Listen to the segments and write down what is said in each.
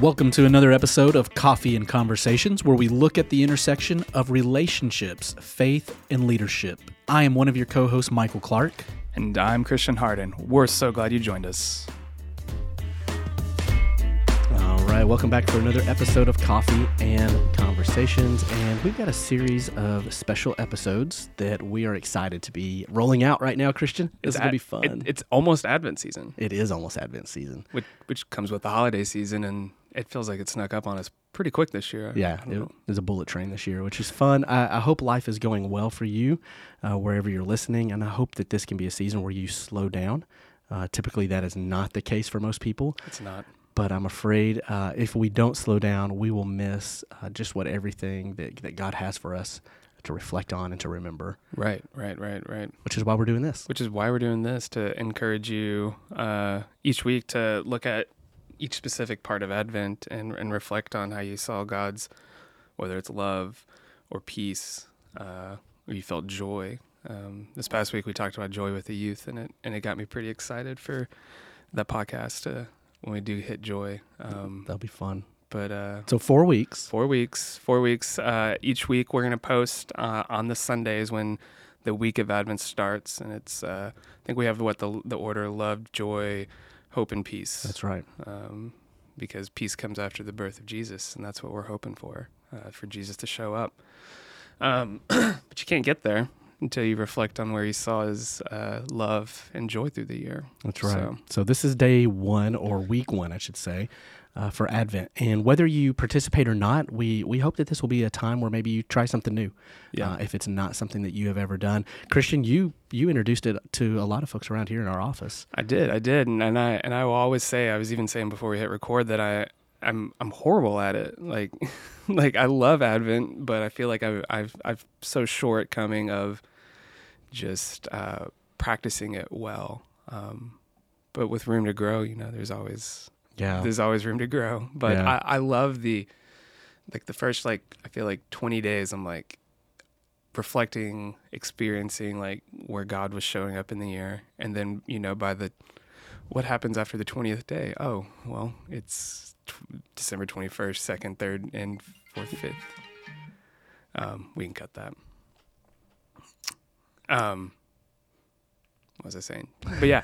Welcome to another episode of Coffee and Conversations, where we look at the intersection of relationships, faith, and leadership. I am one of your co hosts, Michael Clark. And I'm Christian Harden. We're so glad you joined us. All right, welcome back for another episode of Coffee and Conversations. And we've got a series of special episodes that we are excited to be rolling out right now, Christian. This It's is going to be fun. it- it's almost Advent season, it is almost Advent season. which, which comes with the holiday season, and it feels like it snuck up on us pretty quick this year. Yeah, it is a bullet train this year, which is fun. I, I hope life is going well for you uh, wherever you're listening, and I hope that this can be a season where you slow down. Uh, typically, that is not the case for most people, it's not. but I'm afraid uh, if we don't slow down, we will miss uh, just what everything that, that God has for us to reflect on and to remember, Right, right, right, right. which is why we're doing this. Which is why we're doing this to encourage you uh, each week to look at each specific part of Advent and, and reflect on how you saw God's, whether it's love or peace, uh, or you felt joy. Um, this past week we talked about joy with the youth, and it and it got me pretty excited for that podcast uh, when we do hit joy. Um, That'll be fun. but uh, So, four weeks. four weeks, four weeks. Uh, each week we're gonna post uh, on the Sundays when the week of Advent starts, and it's uh, I think we have what the the order: love, joy, hope, and peace. That's right. Um, because peace comes after the birth of Jesus, and that's what we're hoping for, uh, for Jesus to show up. Um, but you can't get there until you reflect on where you saw his uh, love and joy through the year. That's right. So- So, this is day one or week one, I should say, uh, for Advent. And whether you participate or not, we we hope that this will be a time where maybe you try something new. Yeah. Uh, if it's not something that you have ever done, Christian, you you introduced it to a lot of folks around here in our office. I did, I did, and, and I and I will always say, I was even saying before we hit record that I I'm I'm horrible at it. Like like I love Advent, but I feel like I've I've I've so shortcoming of just uh, practicing it well. Um, but with room to grow, you know, there's always Yeah. there's always room to grow. But Yeah. I, I love the like the first like I feel like 20 days I'm like reflecting, experiencing like where God was showing up in the year, and then you know by the what happens after the 20th day? Oh, well, it's t- December 21st, second, third, and fourth, fifth. Um, we can cut that. Um, what was I saying? But yeah,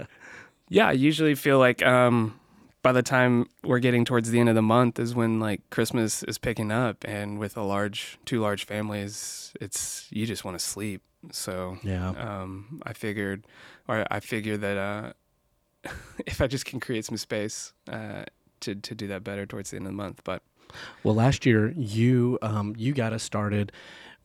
yeah. I usually feel like um, by the time we're getting towards the end of the month is when like Christmas is picking up, and with a large, two large families, it's you just want to sleep. So yeah. um, I figured, or I figured that uh, if I just can create some space uh, to to do that better towards the end of the month, but Well, last year you um, you got us started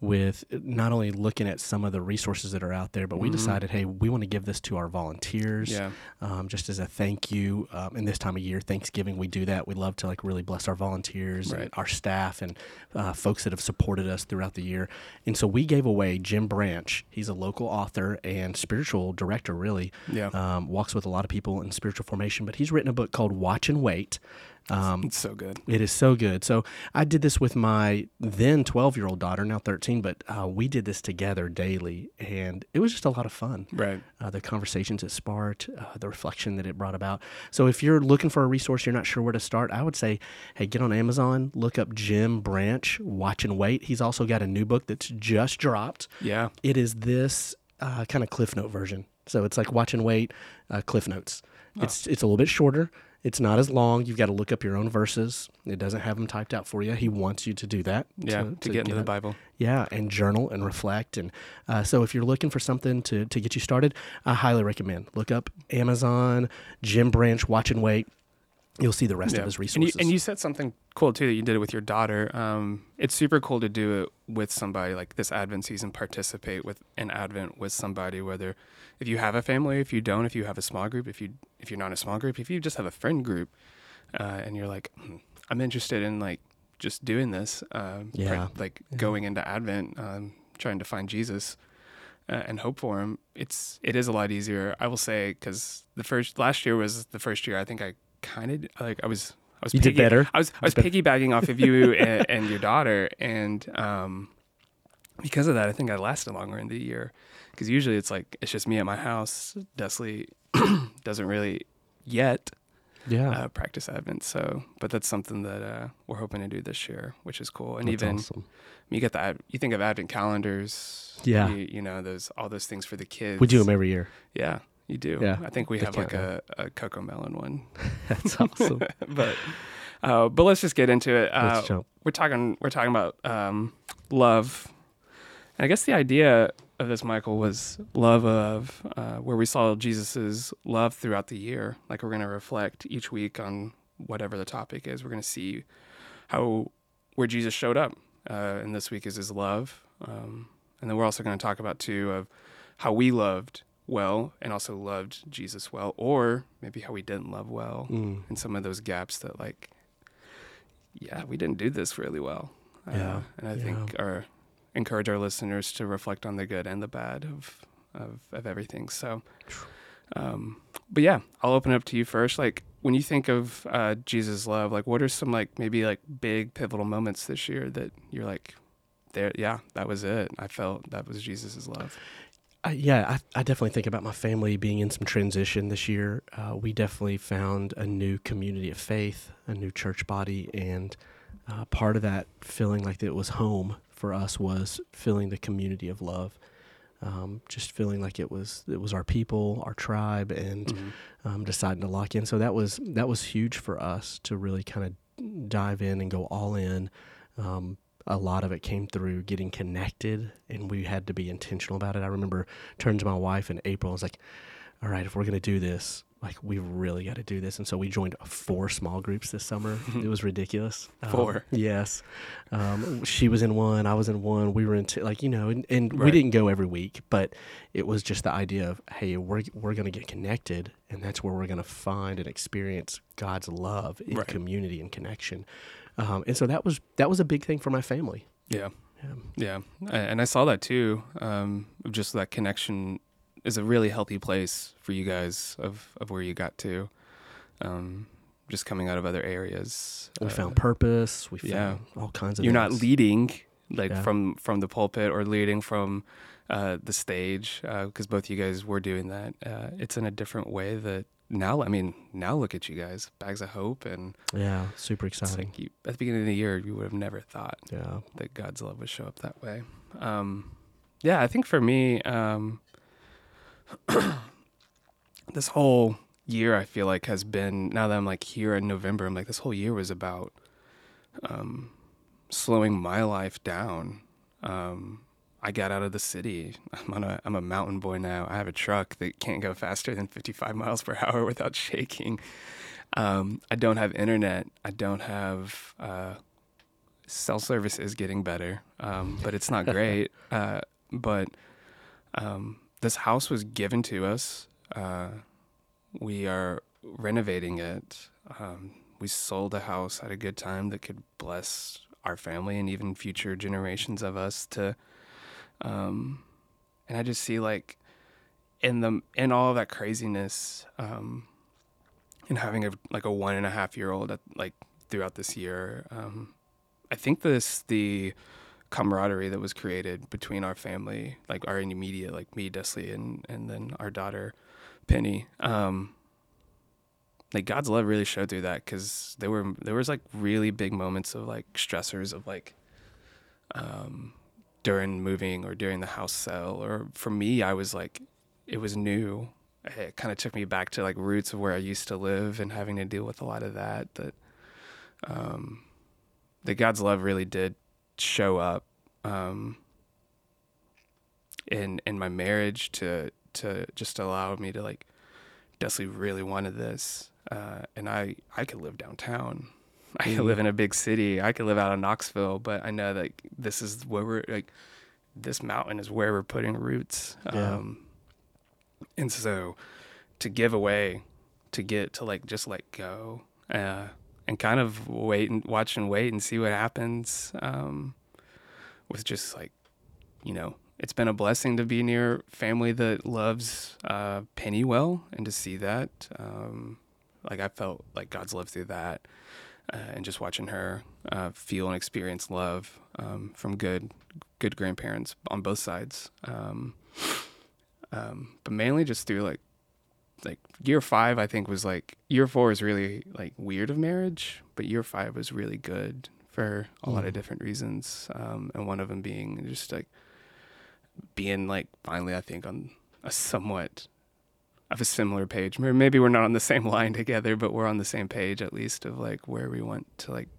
with not only looking at some of the resources that are out there, but we Mhm. decided, hey, we want to give this to our volunteers. yeah, um, just as a thank you. Um, in this time of year, Thanksgiving, we do that. We love to like really bless our volunteers, and our staff, and uh, folks that have supported us throughout the year. And so we gave away Jim Branch. He's a local author and spiritual director. Really, yeah, um, walks with a lot of people in spiritual formation. But he's written a book called Watch and Wait. Um, it's so good. it is so good. So I did this with my then 12 year old daughter, now 13, but uh, we did this together daily, and it was just a lot of fun Right. uh, the conversations it sparked, uh, the reflection that it brought about. So if you're looking for a resource, you're not sure where to start, I would say, hey, get on Amazon, look up Jim Branch, Watch and Wait. He's also got a new book that's just dropped. Yeah. It is this uh, kind of Cliff Note version. So it's like Watch and Wait, uh, Cliff Notes. It's it's a little bit shorter. It's not as long. You've got to look up your own verses. It doesn't have them typed out for you. He wants you to do that. Yeah. To, get into the. Bible. Yeah, and journal and reflect. And uh, so, if you're looking for something to, to get you started, I highly recommend look up Amazon, Jim Branch, Watch and Wait. You'll see the rest of his And resources. you, and you said something cool too that you did it with your daughter. Um, it's super cool to do it with somebody like this Advent season. Participate with an Advent with somebody, whether if you have a family, if you don't, if you have a small group, if you if you're not a small group, if you just have a friend group, uh, and you're like, "Hmm, I'm interested in like just doing this, um, pray- Yeah. like Yeah. going into Advent, um, trying to find Jesus. Uh, and hope for him. It's it is a lot easier, I will say, because the first last year was the first year I think I kind of like I was I was You did better. I was I was piggybacking off of you and, and your daughter, and um, because of that, I think I lasted longer in the year. Because usually it's like it's just me at my house. Desley doesn't really yet Yeah. uh, practice Advent. So, but that's something that uh, we're hoping to do this year, which is cool. And That's even awesome. you get the you think of Advent calendars, Yeah. you, you know those all those things for the kids. We do them every year. Yeah, you do. Yeah, I think we have like a, a Cocomelon one, That's awesome. but uh, but let's just get into it. Uh, Let's jump. we're talking we're talking about um, love, and I guess the idea of this, Michael, was love of uh, where we saw Jesus's love throughout the year. Like we're going to reflect each week on whatever the topic is. We're going to see how where Jesus showed up, uh, and this week is his love, um, and then we're also going to talk about too of how we loved well and also loved Jesus well, or maybe how we didn't love well Mm. and some of those gaps that like yeah we didn't do this really well. Uh, Yeah, and i yeah. think our encourage our listeners to reflect on the good and the bad of of, of everything. So um but yeah i'll open it up to you first. Like when you think of uh jesus love like what are some like maybe like big pivotal moments this year that you're like there yeah that was it. I felt that was jesus's love I, yeah, I, I definitely think about my family being in some transition this year. Uh, we definitely found a new community of faith, a new church body, and uh, part of that feeling like it was home for us was feeling the community of love. Um, just feeling like it was it was our people, our tribe, and Mhm. um, deciding to lock in. So that was that was huge for us to really kind of dive in and go all in. Um, a lot of it came through getting connected, and we had to be intentional about it. I remember turning to my wife in April. I was like, "All right, if we're gonna do this, like we really got to do this." And so we joined four small groups this summer. it was ridiculous. Um, Four. yes. Um, she was in one. I was in one. We were in two, like you know, and, and we didn't go every week, but it was just the idea of hey, we're we're gonna get connected, and that's where we're gonna find and experience God's love in Right. community and connection. Um, and so that was that was a big thing for my family. yeah Yeah. Yeah, and I saw that too. Um, just that connection is a really healthy place for you guys of of where you got to. Um, just coming out of other areas. We Uh, found purpose. We found yeah. all kinds of. You're not leading like Yeah. from from the pulpit or leading from uh, the stage because both you guys were doing that. Uh, it's in a different way that now. I mean, now look at you guys, bags of hope, and Yeah, super exciting. like you, at the beginning of the year, you would have never thought Yeah. that God's love would show up that way. Um, yeah, I think for me, um, this whole year I feel like has been now that I'm like here in November, I'm like this whole year was about um, slowing my life down. Um, I got out of the city. I'm on a I'm a mountain boy now. I have a truck that can't go faster than 55 miles per hour without shaking. Um, I don't have internet. I don't have uh, cell service is getting better, um, but it's not great. uh, but um, this house was given to us. Uh, we are renovating it. Um, we sold a house at a good time that could bless our family and even future generations of us to. Um, and I just see like in the in all of that craziness, um, and having a like a one and a half year old at, like throughout this year, um, I think this the camaraderie that was created between our family, like our immediate, like me, Desley, and and then our daughter, Penny. Um, like God's love really showed through that because there were there was like really big moments of like stressors of like, um, during moving or during the house sale or for me I was like, it was new. It kind of took me back to like roots of where I used to live and having to deal with a lot of that. That, um, that God's love really did show up um, in in my marriage to to just allow me to like Desley really wanted this uh, and I I could live downtown I could live in a big city. I could live out of Knoxville but I know that this is where we're like this mountain is where we're putting roots. Yeah. um, and so to give away to get to like just let go uh, and kind of wait and watch and wait and see what happens um, was just like you know it's been a blessing to be near family that loves uh, penny well and to see that um, like i felt like god's love through that uh, and just watching her uh, feel and experience love um, from good good grandparents on both sides um, um, but mainly just through like like year five I think was like year four is really like weird of marriage, but year five was really good for a lot of Mm. different reasons. Um, and one of them being just like being like finally I think on a somewhat of a similar page. Maybe we're not on the same line together, but we're on the same page at least of like where we want to like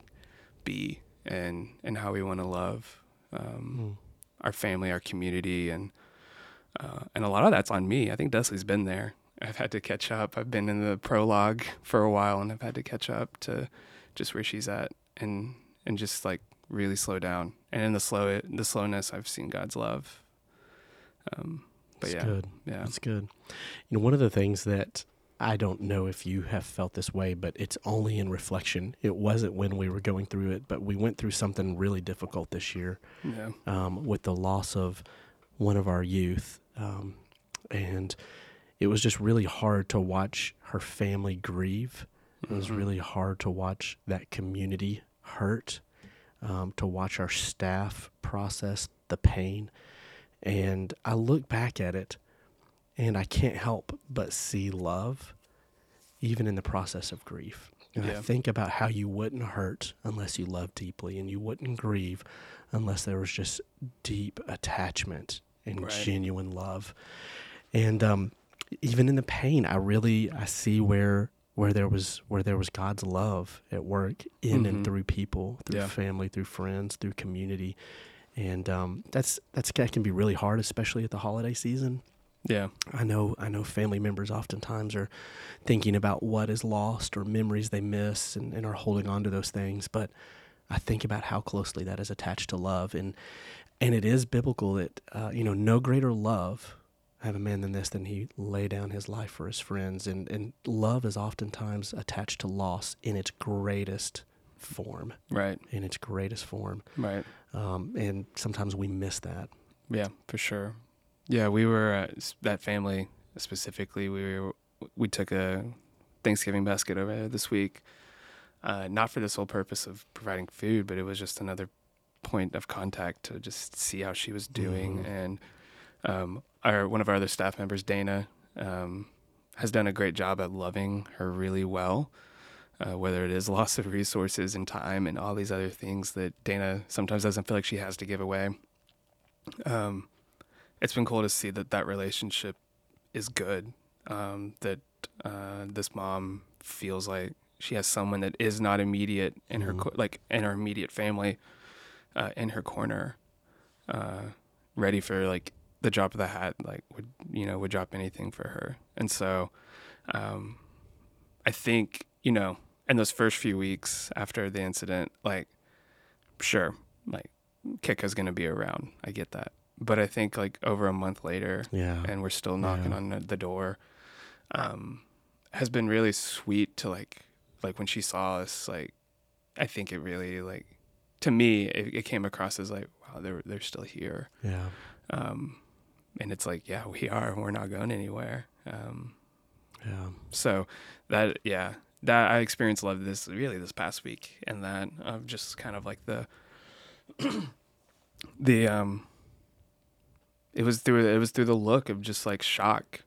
be and and how we want to love um, Mm. our family, our community, and uh, and a lot of that's on me. I think Dudley's been there. I've had to catch up. I've been in the prologue for a while, and I've had to catch up to just where she's at, and and just like really slow down. And in the slow the slowness, I've seen God's love. Um, but It's yeah, good. yeah, That's good. You know, one of the things that I don't know if you have felt this way, but it's only in reflection. It wasn't when we were going through it, but we went through something really difficult this year yeah, um, with the loss of one of our youth. Um, and it was just really hard to watch her family grieve. It was Mhm. really hard to watch that community hurt, um, to watch our staff process the pain. And I look back at it and I can't help but see love, even in the process of grief. And I think about how you wouldn't hurt unless you loved deeply, and you wouldn't grieve unless there was just deep attachment and Right. genuine love. And um, even in the pain, I really I see where where there was where there was God's love at work in Mhm. and through people, through Yeah. family, through friends, through community. And um, that's that's that can be really hard, especially at the holiday season. yeah, I know I know family members oftentimes are thinking about what is lost or memories they miss and, and are holding on to those things. But I think about how closely that is attached to love and and it is biblical that uh, you know no greater love have a man than this than he lay down his life for his friends and and love is oftentimes attached to loss in its greatest form right, in its greatest form right. Um, and sometimes we miss that Yeah, for sure. Yeah, we were uh, that family specifically. We were we took a Thanksgiving basket over there this week, uh, not for the sole purpose of providing food, but it was just another point of contact to just see how she was doing. Mhm. And um, our one of our other staff members, Dana, um, has done a great job at loving her really well. Uh, whether it is loss of resources and time and all these other things that Dana sometimes doesn't feel like she has to give away. Um, it's been cool to see that that relationship is good. Um, that uh, this mom feels like she has someone that is not immediate in her Mhm. co- like in her immediate family, uh, in her corner, uh, ready for like the drop of the hat. Like would you know would drop anything for her. And so, um, I think you know in those first few weeks after the incident, like sure, like Kika's gonna be around. I get that. But I think like over a month later, yeah and we're still knocking Yeah. on the- the door, um, has been really sweet to like like when she saw us. Like I think it really like to me it, it came across as like wow they're they're still here. yeah Um, and it's like yeah we are we're not going anywhere. Um, yeah so that yeah that I experienced love this really this past week and that of just kind of like the the um it was through it was through the look of just like shock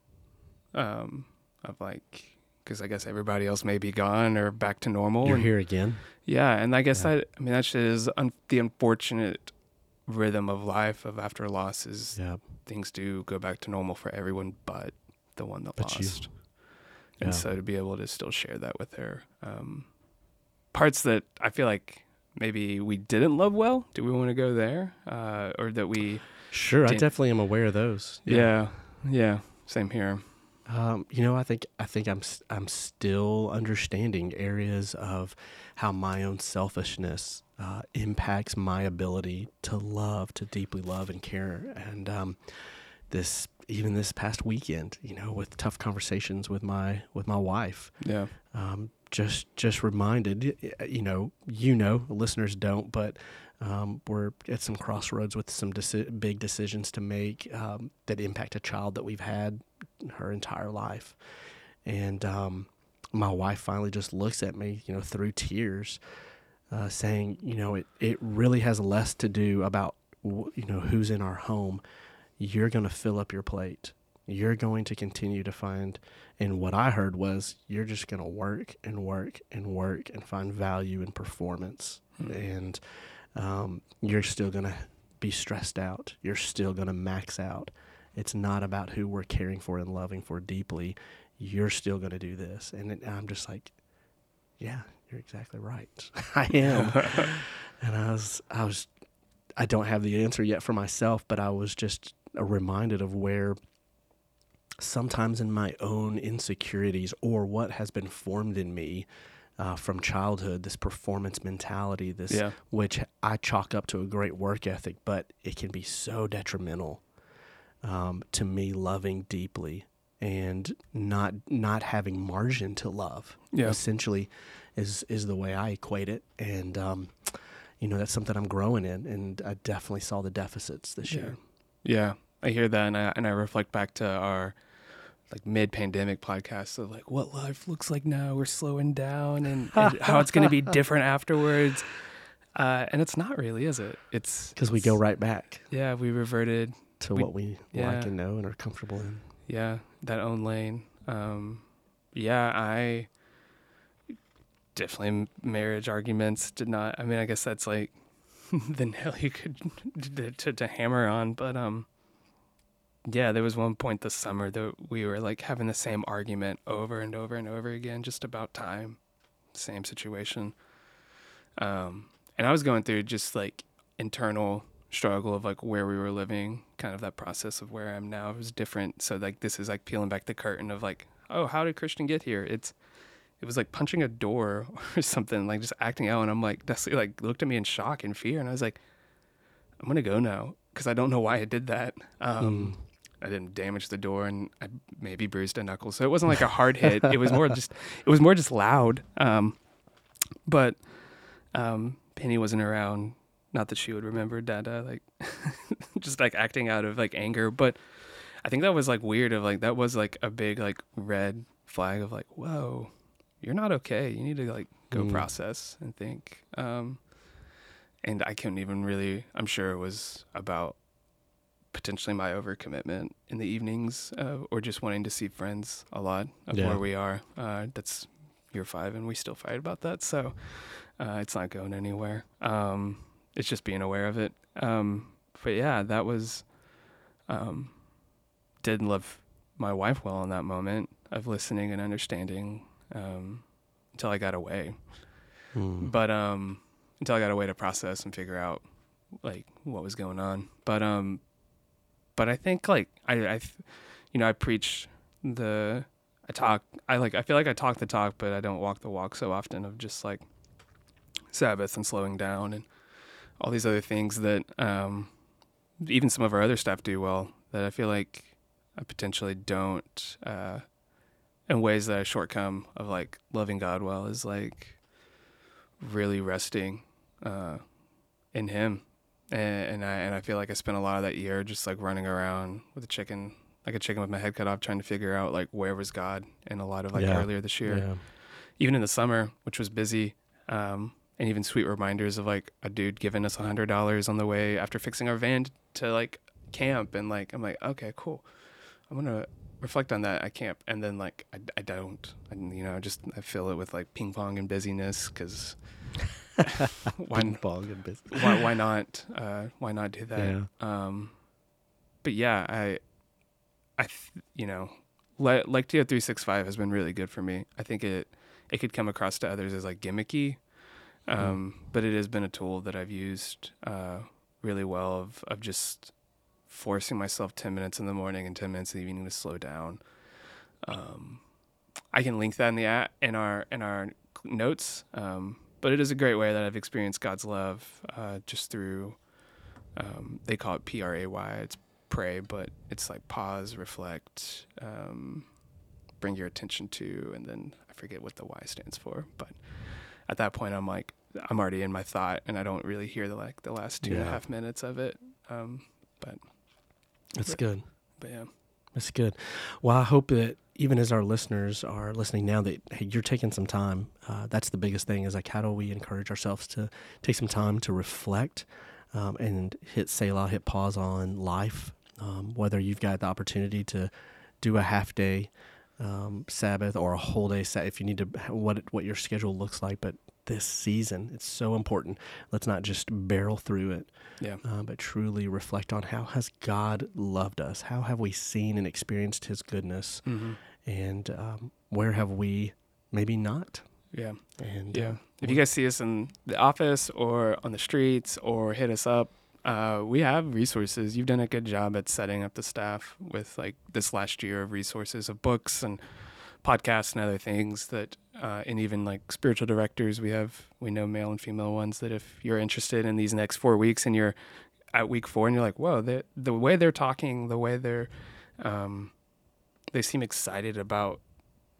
um of like because I guess everybody else may be gone or back to normal you're and- here again yeah and I guess Yeah. that I mean that shit is un- the unfortunate rhythm of life of after losses yeah things do go back to normal for everyone but the one that But you. And Yeah. so to be able to still share that with her, um, parts that I feel like maybe we didn't love well. Do we want to go there, uh, or that we? Sure, I definitely am aware of those. Yeah, yeah, same here. Um, you know, I think I think I'm I'm still understanding areas of how my own selfishness uh, impacts my ability to love, to deeply love and care. And um, this even this past weekend, you know, with tough conversations with my with my wife, Yeah, um, just just reminded, you know, you know, listeners don't, but um, we're at some crossroads with some deci- big decisions to make um, that impact a child that we've had her entire life, and um, my wife finally just looks at me, you know, through tears, uh, saying, you know, it it really has less to do about w- you know who's in our home. You're going to fill up your plate You're going to continue to find, and what I heard was you're just going to work and work and work and find value in performance. Hmm. And um, you're still going to be stressed out. You're still going to max out. It's not about who we're caring for and loving for deeply. You're still going to do this. And it, I'm just like, yeah, you're exactly right. I am. and I was, I was, I don't have the answer yet for myself, but I was just reminded of where sometimes in my own insecurities or what has been formed in me uh, from childhood, this performance mentality, this Yeah. which I chalk up to a great work ethic, but it can be so detrimental um, to me loving deeply and not not having margin to love. Yeah. Essentially, is is the way I equate it, and um, you know that's something I'm growing in, and I definitely saw the deficits this Yeah. year. Yeah, I hear that, and I and I reflect back to our like mid-pandemic podcast of like what life looks like now. We're slowing down, and, and how it's going to be different afterwards. Uh, and it's not really, is it? It's Because we go right back Yeah, we reverted. to We- what we yeah. like and know and are comfortable in. Yeah, that own lane. Um, yeah, I definitely marriage arguments did not. I mean, I guess that's like the nail you could to, to, to hammer on, but um, yeah, there was one point this summer that we were like having the same argument over and over and over again, just about time, same situation. Um, and I was going through just like internal struggle of like where we were living, kind of that process of where I am now was different. So like this is like peeling back the curtain of like, oh, how did Christian get here? It's it was like punching a door or something, like just acting out. And I'm like, Dusty like looked at me in shock and fear, and I was like, I'm gonna go now because I don't know why I did that. Um, I didn't damage the door, and I maybe bruised a knuckle, so it wasn't like a hard hit. it was more just it was more just loud. Um, but um, Penny wasn't around. Not that she would remember Dada, like just like acting out of like anger. But I think that was like weird. Of like that was like a big like red flag of like, whoa, you're not okay. You need to like go Mm. process and think. Um, and I couldn't even really. I'm sure it was about potentially my overcommitment in the evenings, uh, or just wanting to see friends a lot of Yeah. where we are. Uh, that's year five, and we still fight about that. So uh, it's not going anywhere. Um, it's just being aware of it. Um, but yeah, that was. Um, didn't love my wife well in that moment of listening and understanding um, until I got away. Mm. But um, until I got away to process and figure out like what was going on. But um, but I think like I I, you know, I preach the I talk I like I feel like I talk the talk, but I don't walk the walk so often of just like Sabbath and slowing down and all these other things that um, even some of our other staff do well that I feel like I potentially don't uh, in ways that I shortcome of like loving God well is like really resting uh, in Him, and, and I and I feel like I spent a lot of that year just like running around with a chicken, like a chicken with my head cut off, trying to figure out like where was God in a lot of like Yeah. earlier this year, Yeah. even in the summer, which was busy. Um, and even sweet reminders of like a dude giving us a hundred dollars on the way after fixing our van to like camp, and like I'm like, okay, cool. I'm gonna reflect on that I can't. and then like I, I don't, I, you know, just I fill it with like ping pong and busyness because why Ping pong and business. why why not uh, why not do that? Yeah. Um, but yeah, I I th- you know like like TO three six five has been really good for me. I think it it could come across to others as like gimmicky, um, but it has been a tool that I've used uh, really well of of just forcing myself ten minutes in the morning and ten minutes in the evening to slow down. Um, I can link that in the in our in our notes, um, but it is a great way that I've experienced God's love uh, just through. Um, they call it P R A Y. It's pray, but it's like pause, reflect, um, bring your attention to, and then I forget what the Y stands for. But at that point, I'm like, I'm already in my thought, and I don't really hear the like the last two and a half minutes of it. Um, That's good. but yeah, That's good. Well, I hope that even as our listeners are listening now, that hey, you're taking some time. Uh, that's the biggest thing. Is like, how do we encourage ourselves to take some time to reflect um, and hit say, Selah, hit pause on life. Um, whether you've got the opportunity to do a half day um, Sabbath or a whole day Sabbath if you need to what what your schedule looks like. But this season, it's so important. Let's not just barrel through it, Yeah. uh, but truly reflect on how has God loved us? How have we seen and experienced His goodness, Mm-hmm. and um, where have we maybe not? Yeah. And Yeah. uh, If you guys see us in the office or on the streets or hit us up, uh, we have resources. You've done a good job at setting up the staff with like this last year of resources of books and podcasts and other things that, uh, and even like spiritual directors. We have, we know male and female ones that if you're interested in these next four weeks and you're at week four and you're like, whoa, the the way they're talking, the way they're, um, they seem excited about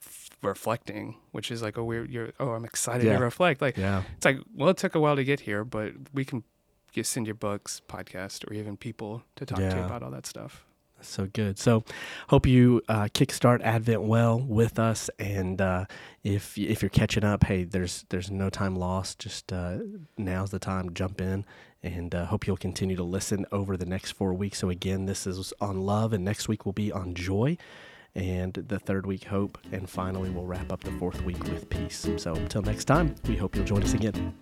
f- reflecting, which is like a weird. You're oh, I'm excited Yeah. to reflect. Like yeah, it's like well, it took a while to get here, but we can just send your books, podcast, or even people to talk to you about all that stuff. So good. So, hope you uh, kickstart Advent well with us, and uh, if if you're catching up, hey, there's there's no time lost. Just uh, now's the time. Jump in, and uh, hope you'll continue to listen over the next four weeks. So again, this is on love, and next week will be on joy. And the third week, hope. And finally, we'll wrap up the fourth week with peace. So, until next time, we hope you'll join us again.